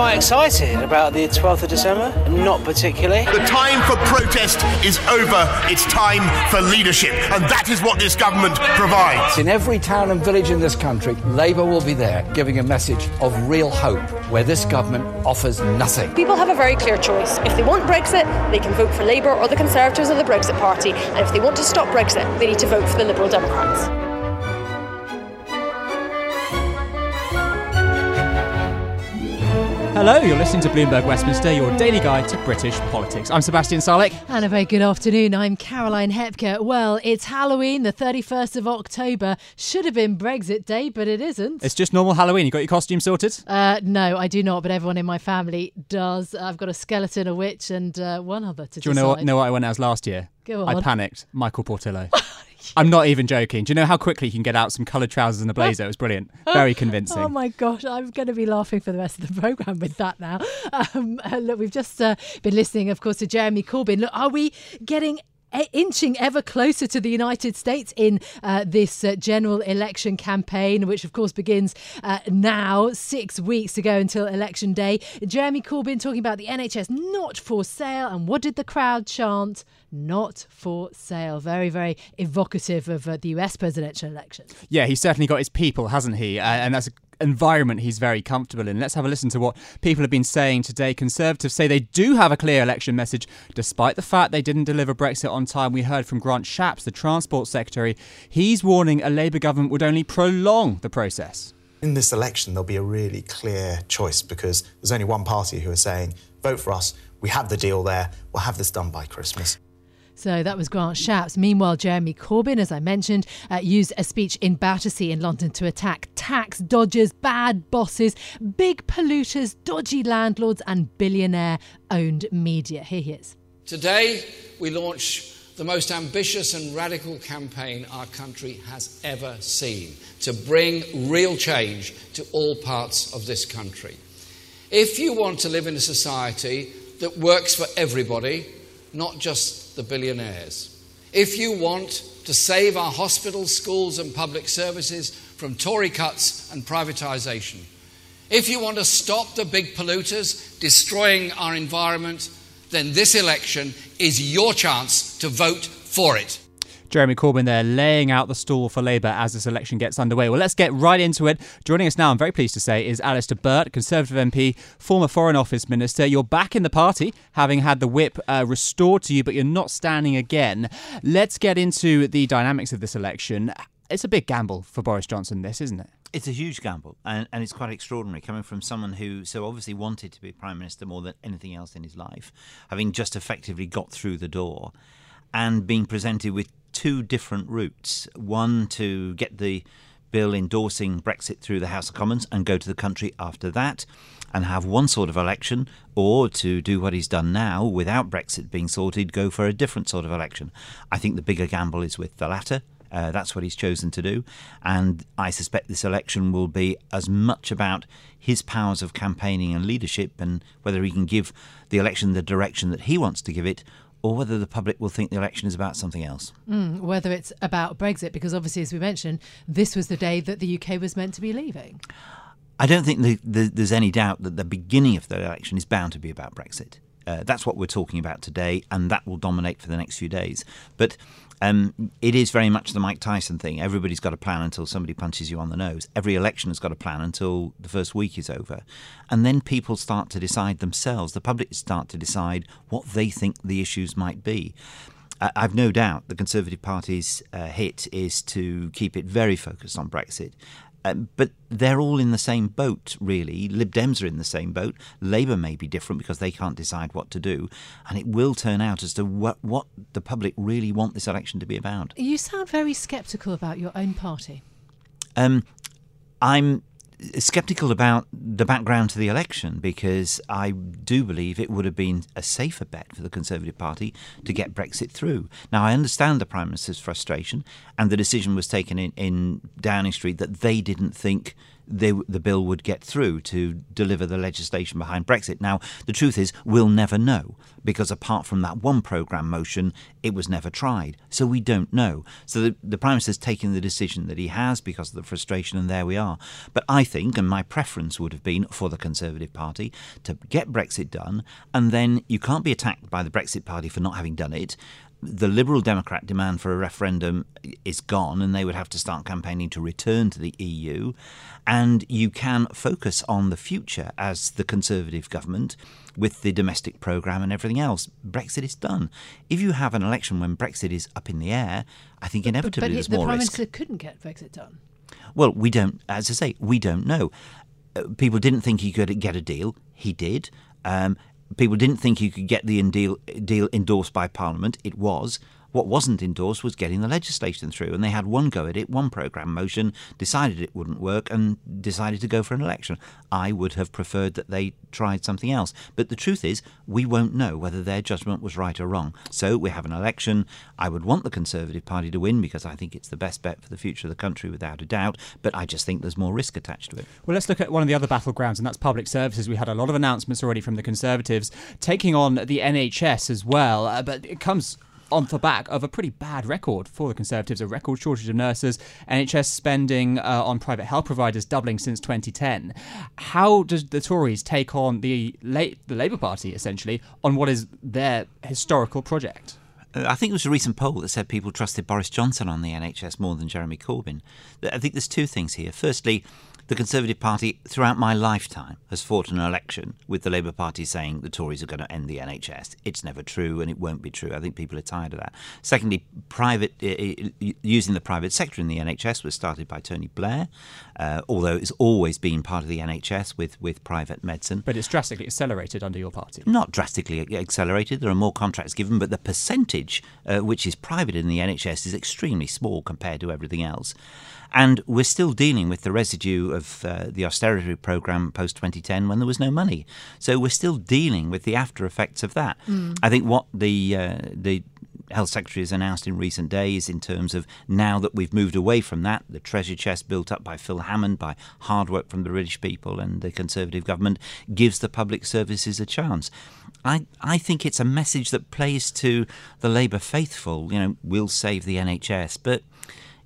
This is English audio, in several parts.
Am I excited about the 12th of December? Not particularly. The time for protest is over. It's time for leadership. And that is what this government provides. In every town and village in this country, Labour will be there giving a message of real hope where this government offers nothing. People have a very clear choice. If they want Brexit, they can vote for Labour or the Conservatives or the Brexit Party. And if they want to stop Brexit, they need to vote for the Liberal Democrats. Hello, you're listening to Bloomberg Westminster, your daily guide to British politics. I'm Sebastian Salek. And a very good afternoon. I'm Caroline Hepker. Well, it's Halloween, the 31st of October. Should have been Brexit Day, but it isn't. It's just normal Halloween. You got your costume sorted? Uh, no, I do not, but everyone in my family does. I've got a skeleton, a witch, and uh, one other to Do you know what, know what I went as last year? Go on. I panicked. Michael Portillo. I'm not even joking. Do you know how quickly you can get out some coloured trousers and a blazer? It was brilliant. Very convincing. Oh my gosh, I'm going to be laughing for the rest of the programme with that now. Um, uh, look, we've just uh, been listening, of course, to Jeremy Corbyn. Look, are we getting inching ever closer to the United States in uh, this uh, general election campaign, which of course begins uh, now, six weeks ago until election day. Jeremy Corbyn talking about the NHS not for sale, and what did the crowd chant? Not for sale. Very, very evocative of uh, the US presidential election. Yeah, he's certainly got his people, hasn't he? Uh, and that's an environment he's very comfortable in. Let's have a listen to what people have been saying today. Conservatives say they do have a clear election message, despite the fact they didn't deliver Brexit on time. We heard from Grant Shapps, the Transport Secretary. He's warning a Labour government would only prolong the process. In this election, there'll be a really clear choice because there's only one party who are saying, vote for us, we have the deal there, we'll have this done by Christmas. So that was Grant Shapps. Meanwhile, Jeremy Corbyn, as I mentioned, uh, used a speech in Battersea in London to attack tax dodgers, bad bosses, big polluters, dodgy landlords, and billionaire owned media. Here he is. Today, we launch the most ambitious and radical campaign our country has ever seen to bring real change to all parts of this country. If you want to live in a society that works for everybody, not just the billionaires, if you want to save our hospitals, schools, and public services from Tory cuts and privatisation, if you want to stop the big polluters destroying our environment, then this election is your chance to vote for it. Jeremy Corbyn there laying out the stall for Labour as this election gets underway. Well, let's get right into it. Joining us now, I'm very pleased to say, is Alistair Burt, Conservative MP, former Foreign Office Minister. You're back in the party, having had the whip uh, restored to you, but you're not standing again. Let's get into the dynamics of this election. It's a big gamble for Boris Johnson, this, isn't it? It's a huge gamble, and, and it's quite extraordinary coming from someone who so obviously wanted to be Prime Minister more than anything else in his life, having just effectively got through the door and being presented with two different routes one to get the bill endorsing Brexit through the House of Commons and go to the country after that and have one sort of election, or to do what he's done now without Brexit being sorted, go for a different sort of election. I think the bigger gamble is with the latter. Uh, that's what he's chosen to do. And I suspect this election will be as much about his powers of campaigning and leadership and whether he can give the election the direction that he wants to give it or whether the public will think the election is about something else. Mm, whether it's about Brexit, because obviously, as we mentioned, this was the day that the UK was meant to be leaving. I don't think the, the, there's any doubt that the beginning of the election is bound to be about Brexit. Uh, that's what we're talking about today, and that will dominate for the next few days. But um, it is very much the Mike Tyson thing. Everybody's got a plan until somebody punches you on the nose. Every election has got a plan until the first week is over. And then people start to decide themselves, the public start to decide what they think the issues might be. I've no doubt the Conservative Party's uh, hit is to keep it very focused on Brexit. Um, but they're all in the same boat, really. Lib Dems are in the same boat. Labour may be different because they can't decide what to do. And it will turn out as to what, what the public really want this election to be about. You sound very sceptical about your own party. Um, I'm skeptical about the background to the election because I do believe it would have been a safer bet for the Conservative Party to get Brexit through. Now, I understand the Prime Minister's frustration, and the decision was taken in, in Downing Street that they didn't think they, the bill would get through to deliver the legislation behind Brexit. Now, the truth is, we'll never know because apart from that one programme motion, it was never tried. So we don't know. So the, the Prime Minister's taken the decision that he has because of the frustration, and there we are. But I think, and my preference would have been for the Conservative Party to get Brexit done, and then you can't be attacked by the Brexit Party for not having done it the Liberal Democrat demand for a referendum is gone, and they would have to start campaigning to return to the EU. And you can focus on the future as the Conservative government with the domestic programme and everything else. Brexit is done. If you have an election when Brexit is up in the air, I think inevitably but, but there's the more Prime risk. Minister couldn't get Brexit done. Well, we don't, as I say, we don't know. Uh, people didn't think he could get a deal. He did. Um, people didn't think you could get the deal, deal endorsed by Parliament. It was. What wasn't endorsed was getting the legislation through, and they had one go at it, one programme motion, decided it wouldn't work, and decided to go for an election. I would have preferred that they tried something else. But the truth is, we won't know whether their judgment was right or wrong. So we have an election. I would want the Conservative Party to win because I think it's the best bet for the future of the country without a doubt, but I just think there's more risk attached to it. Well, let's look at one of the other battlegrounds, and that's public services. We had a lot of announcements already from the Conservatives taking on the NHS as well, uh, but it comes on the back of a pretty bad record for the Conservatives, a record shortage of nurses, NHS spending uh, on private health providers doubling since 2010. How does the Tories take on the, the Labour Party, essentially, on what is their historical project? Uh, I think it was a recent poll that said people trusted Boris Johnson on the NHS more than Jeremy Corbyn. I think there's two things here. Firstly, the Conservative Party, throughout my lifetime, has fought an election with the Labour Party saying the Tories are going to end the NHS. It's never true and it won't be true. I think people are tired of that. Secondly, private uh, using the private sector in the NHS was started by Tony Blair, uh, although it's always been part of the NHS with, with private medicine. But it's drastically accelerated under your party. Not drastically accelerated. There are more contracts given, but the percentage uh, which is private in the NHS is extremely small compared to everything else. And we're still dealing with the residue of uh, the austerity programme post 2010 when there was no money. So we're still dealing with the after effects of that. Mm. I think what the uh, the Health Secretary has announced in recent days in terms of now that we've moved away from that, the treasure chest built up by Phil Hammond, by hard work from the British people and the Conservative government, gives the public services a chance. I, I think it's a message that plays to the Labour faithful. You know, we'll save the NHS, but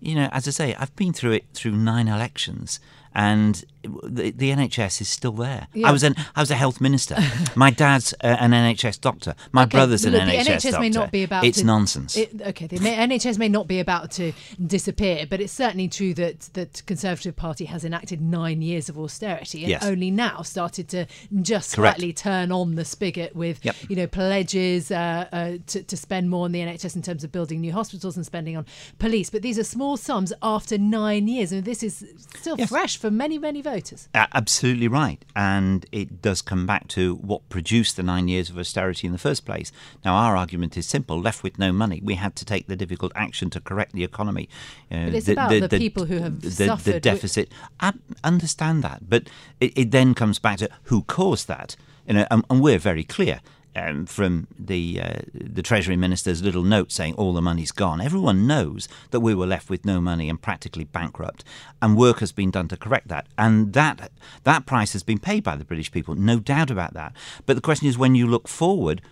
you know, as I say, I've been through it through nine elections, and the, the NHS is still there. Yeah. I was an I was a health minister. My dad's uh, an NHS doctor. My okay, brother's look, an NHS, NHS doctor. may not be about. It's to, nonsense. It, okay, the NHS may not be about to disappear, but it's certainly true that that Conservative Party has enacted nine years of austerity and yes. only now started to just Correct. slightly turn on the spigot with yep. you know pledges uh, uh, to, to spend more on the NHS in terms of building new hospitals and spending on police. But these are small sums after nine years, and this is still yes. fresh for many many voters. Uh, absolutely right. And it does come back to what produced the nine years of austerity in the first place. Now, our argument is simple left with no money, we had to take the difficult action to correct the economy. Uh, but it's the, about the, the, people who have the, suffered. The deficit. I understand that. But it, it, then comes back to who caused that. You know, and, and we're very clear um, from the uh, the Treasury Minister's little note saying all the money's gone. Everyone knows that we were left with no money and practically bankrupt, and work has been done to correct that. And that that price has been paid by the British people, no doubt about that. But the question is, when you look forward.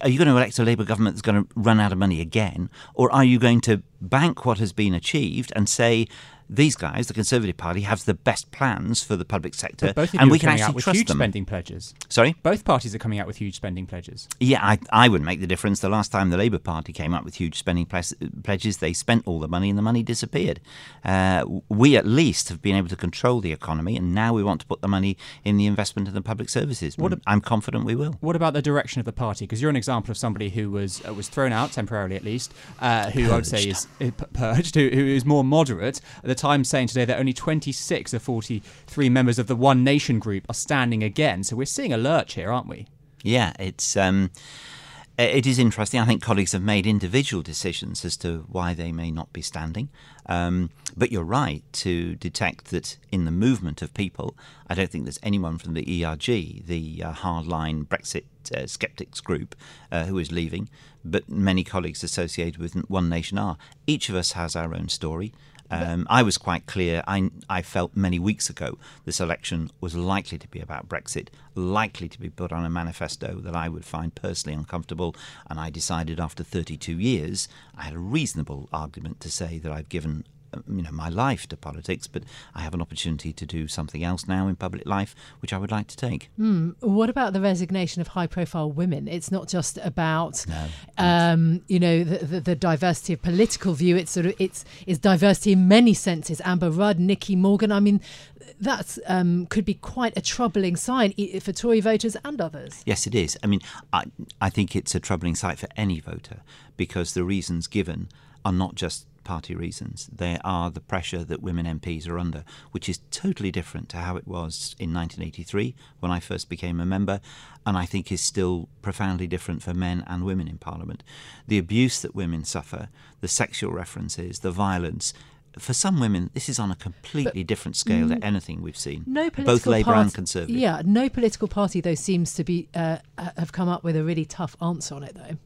Are you going to elect a Labour government that's going to run out of money again? Or are you going to bank what has been achieved and say, these guys, the Conservative Party, have the best plans for the public sector, but both of and you we are can actually out with trust huge them. spending pledges. Sorry, both parties are coming out with huge spending pledges. Yeah, I, I would make the difference. The last time the Labour Party came up with huge spending pledges, they spent all the money and the money disappeared. Uh, we at least have been able to control the economy, and now we want to put the money in the investment in the public services. What, I'm confident we will. What about the direction of the party? Because you're an example of somebody who was uh, was thrown out temporarily, at least, uh, who purged. I would say is, is purged, who, who is more moderate. The time, saying today that only 26 of 43 members of the One Nation group are standing again. So we're seeing a lurch here, aren't we? Yeah, it's. Um, it is interesting. I think colleagues have made individual decisions as to why they may not be standing. Um, but you're right to detect that in the movement of people, I don't think there's anyone from the ERG, the uh, hardline Brexit uh, skeptics group, uh, who is leaving, but many colleagues associated with One Nation are. Each of us has our own story. Um, I was quite clear. I, I felt many weeks ago this election was likely to be about Brexit, likely to be put on a manifesto that I would find personally uncomfortable. And I decided after 32 years, I had a reasonable argument to say that I've given you know my life to politics, but I have an opportunity to do something else now in public life, which I would like to take. Mm. What about the resignation of high-profile women? It's not just about no, um, you know the, the, the, diversity of political view. It's sort of it's it's diversity in many senses. Amber Rudd, Nicky Morgan. I mean, that um, could be quite a troubling sign for Tory voters and others. Yes, it is. I mean, I I think it's a troubling sight for any voter because the reasons given are not just party reasons. They are the pressure that women MPs are under, which is totally different to how it was in 1983 when I first became a member, and I think is still profoundly different for men and women in Parliament. The abuse that women suffer, the sexual references, the violence, for some women, this is on a completely but different scale to anything we've seen. No both Labour and Conservative. Yeah, no political party though seems to be uh, have come up with a really tough answer on it though.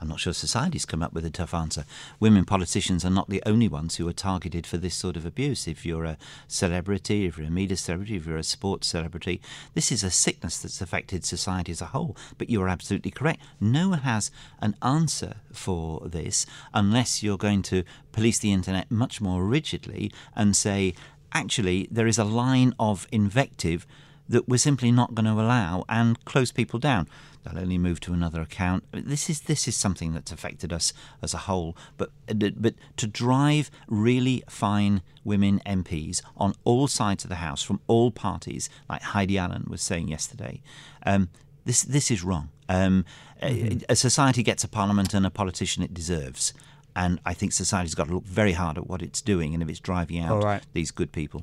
I'm not sure society's come up with a tough answer. Women politicians are not the only ones who are targeted for this sort of abuse. If you're a celebrity, if you're a media celebrity, if you're a sports celebrity, this is a sickness that's affected society as a whole. But you're absolutely correct. No one has an answer for this unless you're going to police the internet much more rigidly and say, actually, there is a line of invective that we're simply not going to allow and close people down. They'll only move to another account. This is this is something that's affected us as a whole. But but to drive really fine women MPs on all sides of the house from all parties, like Heidi Allen was saying yesterday, um, this this is wrong. Um, mm-hmm. a, a society gets a parliament and a politician it deserves. And I think society's got to look very hard at what it's doing and if it's driving out right. these good people.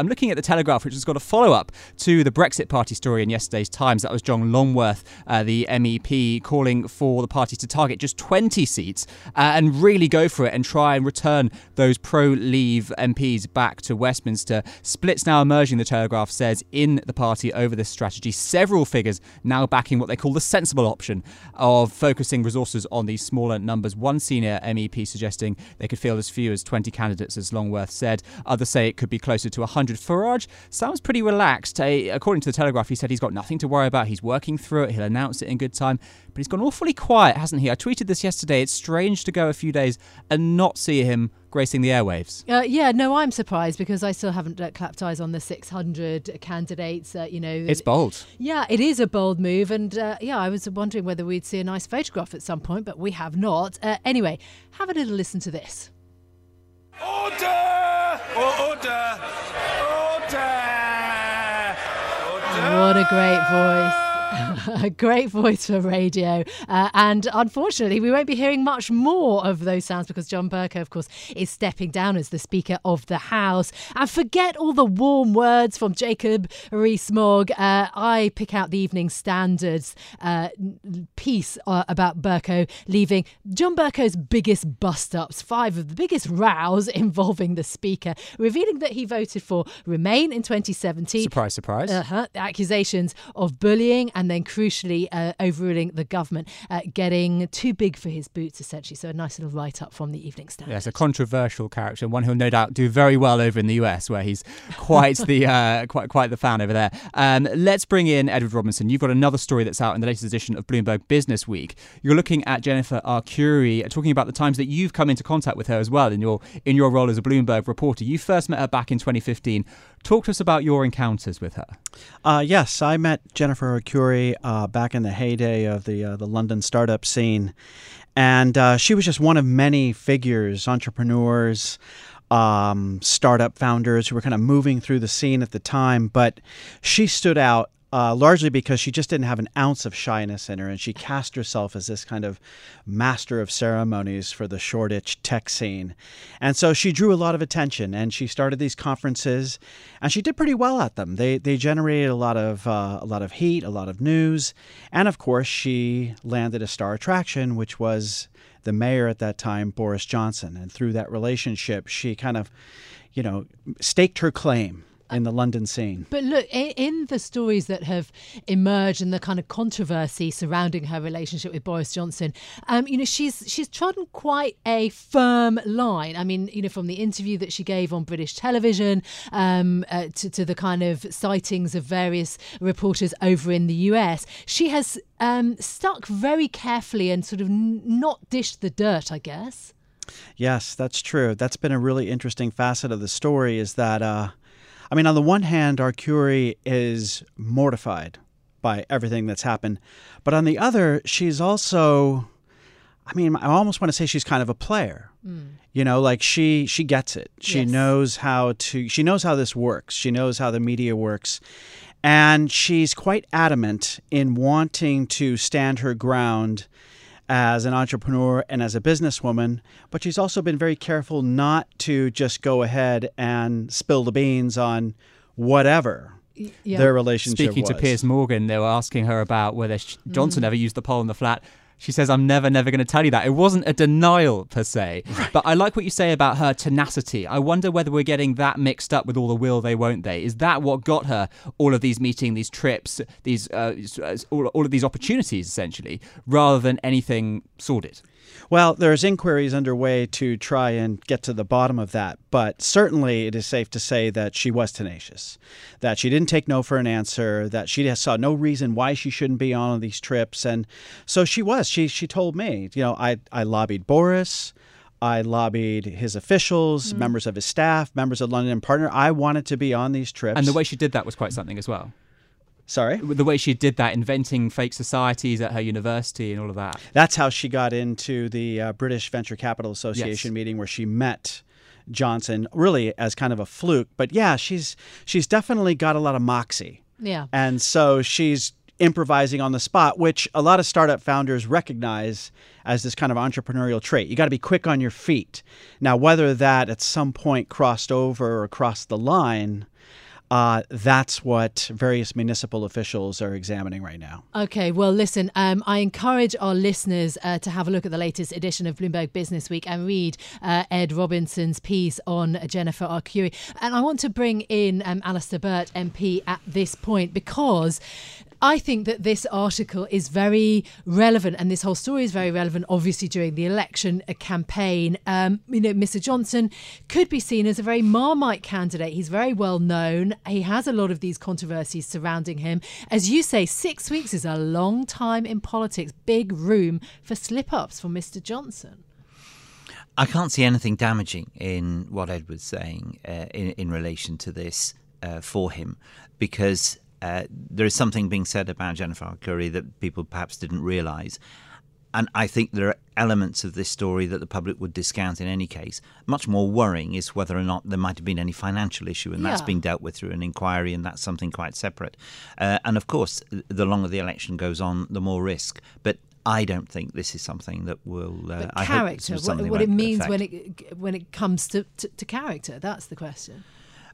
I'm looking at the Telegraph, which has got a follow up to the Brexit Party story in yesterday's Times. That was John Longworth, uh, the MEP, calling for the party to target just 20 seats uh, and really go for it and try and return those pro leave MPs back to Westminster. Splits now emerging, the Telegraph says, in the party over this strategy. Several figures now backing what they call the sensible option of focusing resources on these smaller numbers. One senior MEP suggesting they could field as few as 20 candidates, as Longworth said. Others say it could be closer to 100. 100. Farage sounds pretty relaxed. Uh, according to the Telegraph, he said he's got nothing to worry about. He's working through it. He'll announce it in good time. But he's gone awfully quiet, hasn't he? I tweeted this yesterday. It's strange to go a few days and not see him gracing the airwaves. Uh, yeah, no, I'm surprised because I still haven't uh, clapped eyes on the 600 candidates. Uh, you know, it's bold. Yeah, it is a bold move, and uh, yeah, I was wondering whether we'd see a nice photograph at some point, but we have not. Uh, anyway, have a little listen to this. Order! Order! What a great voice. a great voice for radio. Uh, and unfortunately, we won't be hearing much more of those sounds because John Bercow, of course, is stepping down as the Speaker of the House. And forget all the warm words from Jacob Rees-Mogg. Uh, I pick out the Evening Standards uh, piece uh, about Bercow leaving John Bercow's biggest bust ups, five of the biggest rows involving the Speaker, revealing that he voted for Remain in 2017. Surprise, surprise. Uh-huh, accusations of bullying and then crucially uh, overruling the government, uh, getting too big for his boots, essentially. So a nice little write up from the Evening Standard. Yes, a controversial character, one who'll no doubt do very well over in the US, where he's quite the uh, quite quite the fan over there. Um, let's bring in Edward Robinson. You've got another story that's out in the latest edition of Bloomberg Business Week. You're looking at Jennifer R. Arcuri, talking about the times that you've come into contact with her as well in your in your role as a Bloomberg reporter. You first met her back in 2015. Talk to us about your encounters with her. Uh, yes, I met Jennifer Arcuri uh, back in the heyday of the uh, the London startup scene, and uh, she was just one of many figures, entrepreneurs, um, startup founders who were kind of moving through the scene at the time. But she stood out uh, largely because she just didn't have an ounce of shyness in her, and she cast herself as this kind of master of ceremonies for the Shoreditch tech scene. And so she drew a lot of attention, and she started these conferences, and she did pretty well at them. They they generated a lot of uh, a lot of heat, a lot of news, and of course she landed a star attraction, which was the mayor at that time, Boris Johnson. And through that relationship, she kind of, you know, staked her claim in the London scene. But look, in, the stories that have emerged and the kind of controversy surrounding her relationship with Boris Johnson, um, you know, she's she's trodden quite a firm line. I mean, you know, from the interview that she gave on British television um, uh, to, to the kind of sightings of various reporters over in the US, she has um, stuck very carefully and sort of n- not dished the dirt, I guess. Yes, that's true. That's been a really interesting facet of the story. Is that uh, I mean, on the one hand, Arcuri is mortified by everything that's happened, but on the other, she's also, I mean, I almost want to say she's kind of a player. Mm. You know, like she she gets it. She yes. knows how to. She knows how this works. She knows how the media works, and she's quite adamant in wanting to stand her ground as an entrepreneur and as a businesswoman, but she's also been very careful not to just go ahead and spill the beans on whatever yeah. their relationship Speaking was. to Piers Morgan, they were asking her about whether Johnson mm. ever used the pole in the flat. She says, I'm never, never going to tell you that. It wasn't a denial per se. Right. But I like what you say about her tenacity. I wonder whether we're getting that mixed up with all the will they, won't they. Is that what got her all of these meetings, these trips, these uh, all, all of these opportunities, essentially, rather than anything sordid? Well, there's inquiries underway to try and get to the bottom of that, but certainly it is safe to say that she was tenacious, that she didn't take no for an answer, that she saw no reason why she shouldn't be on these trips, and so she was. She she told me, you know, I I lobbied Boris. I lobbied his officials, mm-hmm. members of his staff, members of London Partner. I wanted to be on these trips. And the way she did that was quite something as well. Sorry? The way she did that, inventing fake societies at her university and all of that. That's how she got into the uh, British Venture Capital Association yes. meeting where she met Johnson, really as kind of a fluke. But yeah, she's she's definitely got a lot of moxie. Yeah. And so she's improvising on the spot, which a lot of startup founders recognize as this kind of entrepreneurial trait. You got to be quick on your feet. Now, whether that at some point crossed over or crossed the line, uh, that's what various municipal officials are examining right now. Okay, well, listen, um, I encourage our listeners uh, to have a look at the latest edition of Bloomberg Business Week and read uh, Ed Robinson's piece on Jennifer Arcuri. And I want to bring in um, Alistair Burt, MP, at this point because I think that this article is very relevant, and this whole story is very relevant, obviously, during the election campaign. Um, you know, Mr. Johnson could be seen as a very Marmite candidate. He's very well known. He has a lot of these controversies surrounding him. As you say, six weeks is a long time in politics, big room for slip ups for Mr. Johnson. I can't see anything damaging in what Ed was saying uh, in, in relation to this uh, for him because uh, there is something being said about Jennifer Arcuri that people perhaps didn't realise. And I think there are elements of this story that the public would discount in any case. Much more worrying is whether or not there might have been any financial issue, and yeah. that's being dealt with through an inquiry, and that's something quite separate. Uh, and of course, the longer the election goes on, the more risk. But I don't think this is something that will. Uh, character, what, what it means when it when it comes to, to, to character, that's the question.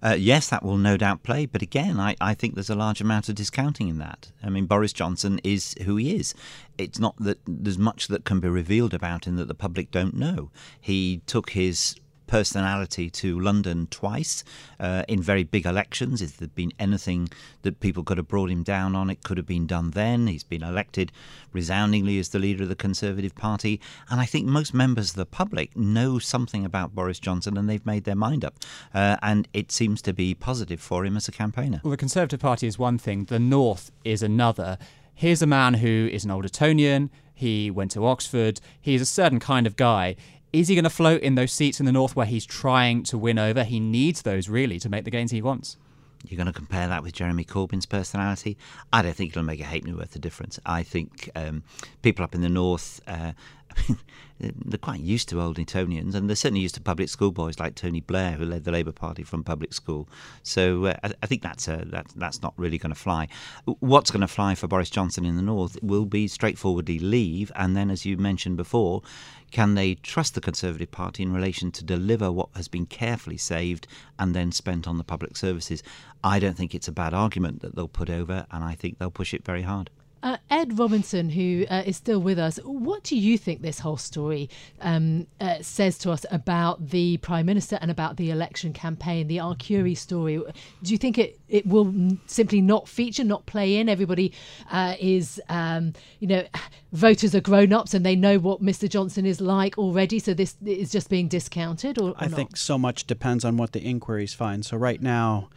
Uh, yes, that will no doubt play, but again, I, I think there's a large amount of discounting in that. I mean, Boris Johnson is who he is. It's not that there's much that can be revealed about him that the public don't know. He took his personality to London twice uh, in very big elections. If there'd been anything that people could have brought him down on, it could have been done then. He's been elected resoundingly as the leader of the Conservative Party. And I think most members of the public know something about Boris Johnson and they've made their mind up. Uh, and it seems to be positive for him as a campaigner. Well, the Conservative Party is one thing, the North is another. Here's a man who is an old Etonian. He went to Oxford. He's a certain kind of guy. Is he going to float in those seats in the north where he's trying to win over? He needs those really to make the gains he wants. You're going to compare that with Jeremy Corbyn's personality? I don't think it'll make a halfpenny worth of difference. I think um, people up in the north, uh, they're quite used to old Etonians, and they're certainly used to public school boys like Tony Blair, who led the Labour Party from public school. So uh, I, I, think that's a, that, that's not really going to fly. What's going to fly for Boris Johnson in the north will be straightforwardly leave, and then, as you mentioned before, can they trust the Conservative Party in relation to deliver what has been carefully saved and then spent on the public services? I don't think it's a bad argument that they'll put over, and I think they'll push it very hard. Uh, Ed Robinson, who uh, is still with us, what do you think this whole story um, uh, says to us about the Prime Minister and about the election campaign, the Arcuri story? Do you think it, it will simply not feature, not play in? Everybody uh, is, um, you know, voters are grown ups and they know what Mr. Johnson is like already, so this is just being discounted? Or, or I not? think so much depends on what the inquiries find. So right now,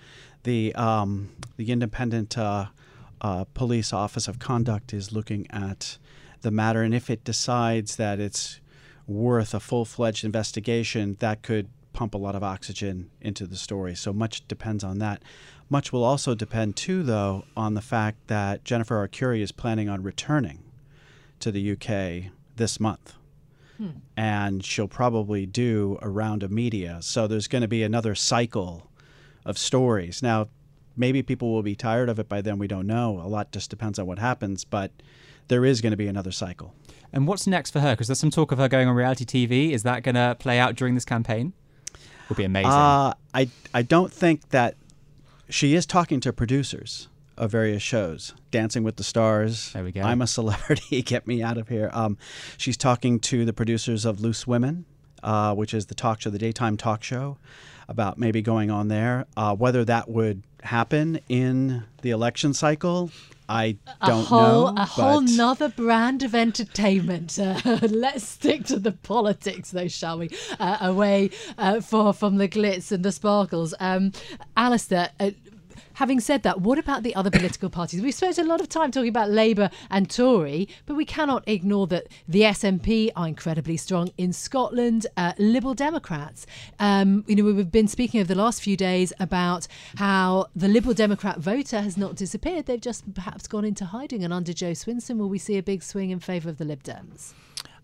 the um, the independent uh, uh, police office of conduct is looking at the matter, and if it decides that it's worth a full fledged investigation, that could pump a lot of oxygen into the story. So much depends on that. Much will also depend, too, though, on the fact that Jennifer Arcuri is planning on returning to the UK this month. Hmm. And she'll probably do a round of media. So there's going to be another cycle of stories. Now, maybe people will be tired of it by then. We don't know. A lot just depends on what happens. But there is going to be another cycle. And what's next for her? Because there's some talk of her going on reality TV. Is that going to play out during this campaign? Would be amazing. Uh, I I don't think that she is talking to producers of various shows. Dancing with the Stars. There we go. I'm a celebrity. Get me out of here. Um, she's talking to the producers of Loose Women, uh, which is the talk show, the daytime talk show, about maybe going on there. Uh, whether that would happen in the election cycle, I don't a whole, know. A whole nother brand of entertainment. Uh, let's stick to the politics, though, shall we? Uh, away uh, for from the glitz and the sparkles. Um, Alistair, uh, having said that, what about the other political parties? We've spent a lot of time talking about Labour and Tory, but we cannot ignore that the SNP are incredibly strong in Scotland. Uh, Liberal Democrats, um, you know, we've been speaking over the last few days about how the Liberal Democrat voter has not disappeared; they've just perhaps gone into hiding. And under Jo Swinson, will we see a big swing in favour of the Lib Dems?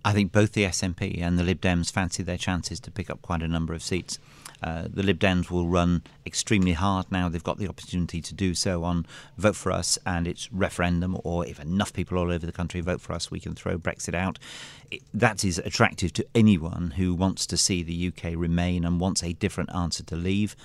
I think both the SNP and the Lib Dems fancy their chances to pick up quite a number of seats. Uh, the Lib Dems will run extremely hard now. They've got the opportunity to do so on Vote for Us and its referendum, or if enough people all over the country vote for us, we can throw Brexit out. It, that is attractive to anyone who wants to see the UK remain and wants a different answer to leave.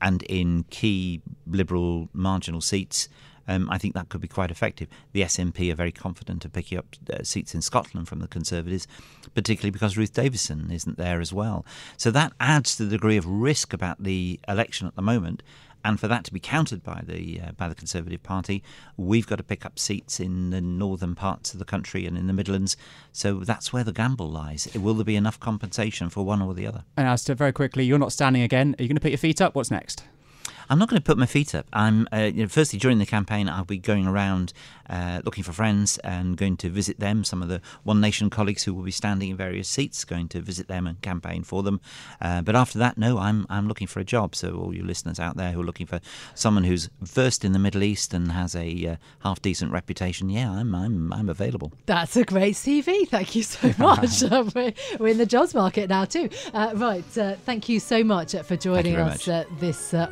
And in key Liberal marginal seats, um, I think that could be quite effective. The SNP are very confident of picking up uh, seats in Scotland from the Conservatives, particularly because Ruth Davidson isn't there as well. So that adds to the degree of risk about the election at the moment. And for that to be countered by the uh, by the Conservative Party, we've got to pick up seats in the northern parts of the country and in the Midlands. So that's where the gamble lies. Will there be enough compensation for one or the other? And to very quickly, you're not standing again. Are you going to put your feet up? What's next? I'm not going to put my feet up. I'm uh, you know, firstly during the campaign, I'll be going around uh, looking for friends and going to visit them. Some of the One Nation colleagues who will be standing in various seats, going to visit them and campaign for them. Uh, but after that, no, I'm I'm looking for a job. So all you listeners out there who are looking for someone who's versed in the Middle East and has a uh, half decent reputation, yeah, I'm I'm I'm available. That's a great CV. Thank you so much. We're, we're in the jobs market now too. Uh, right. Uh, thank you so much for joining us uh, this uh,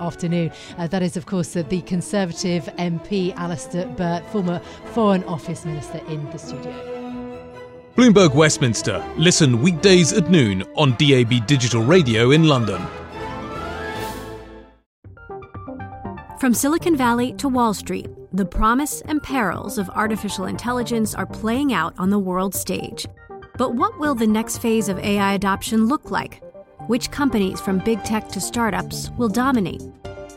afternoon. Uh, that is, of course, uh, the Conservative MP Alistair Burt, former Foreign Office Minister, in the studio. Bloomberg Westminster. Listen weekdays at noon on DAB Digital Radio in London. From Silicon Valley to Wall Street, the promise and perils of artificial intelligence are playing out on the world stage. But what will the next phase of AI adoption look like? Which companies from big tech to startups will dominate?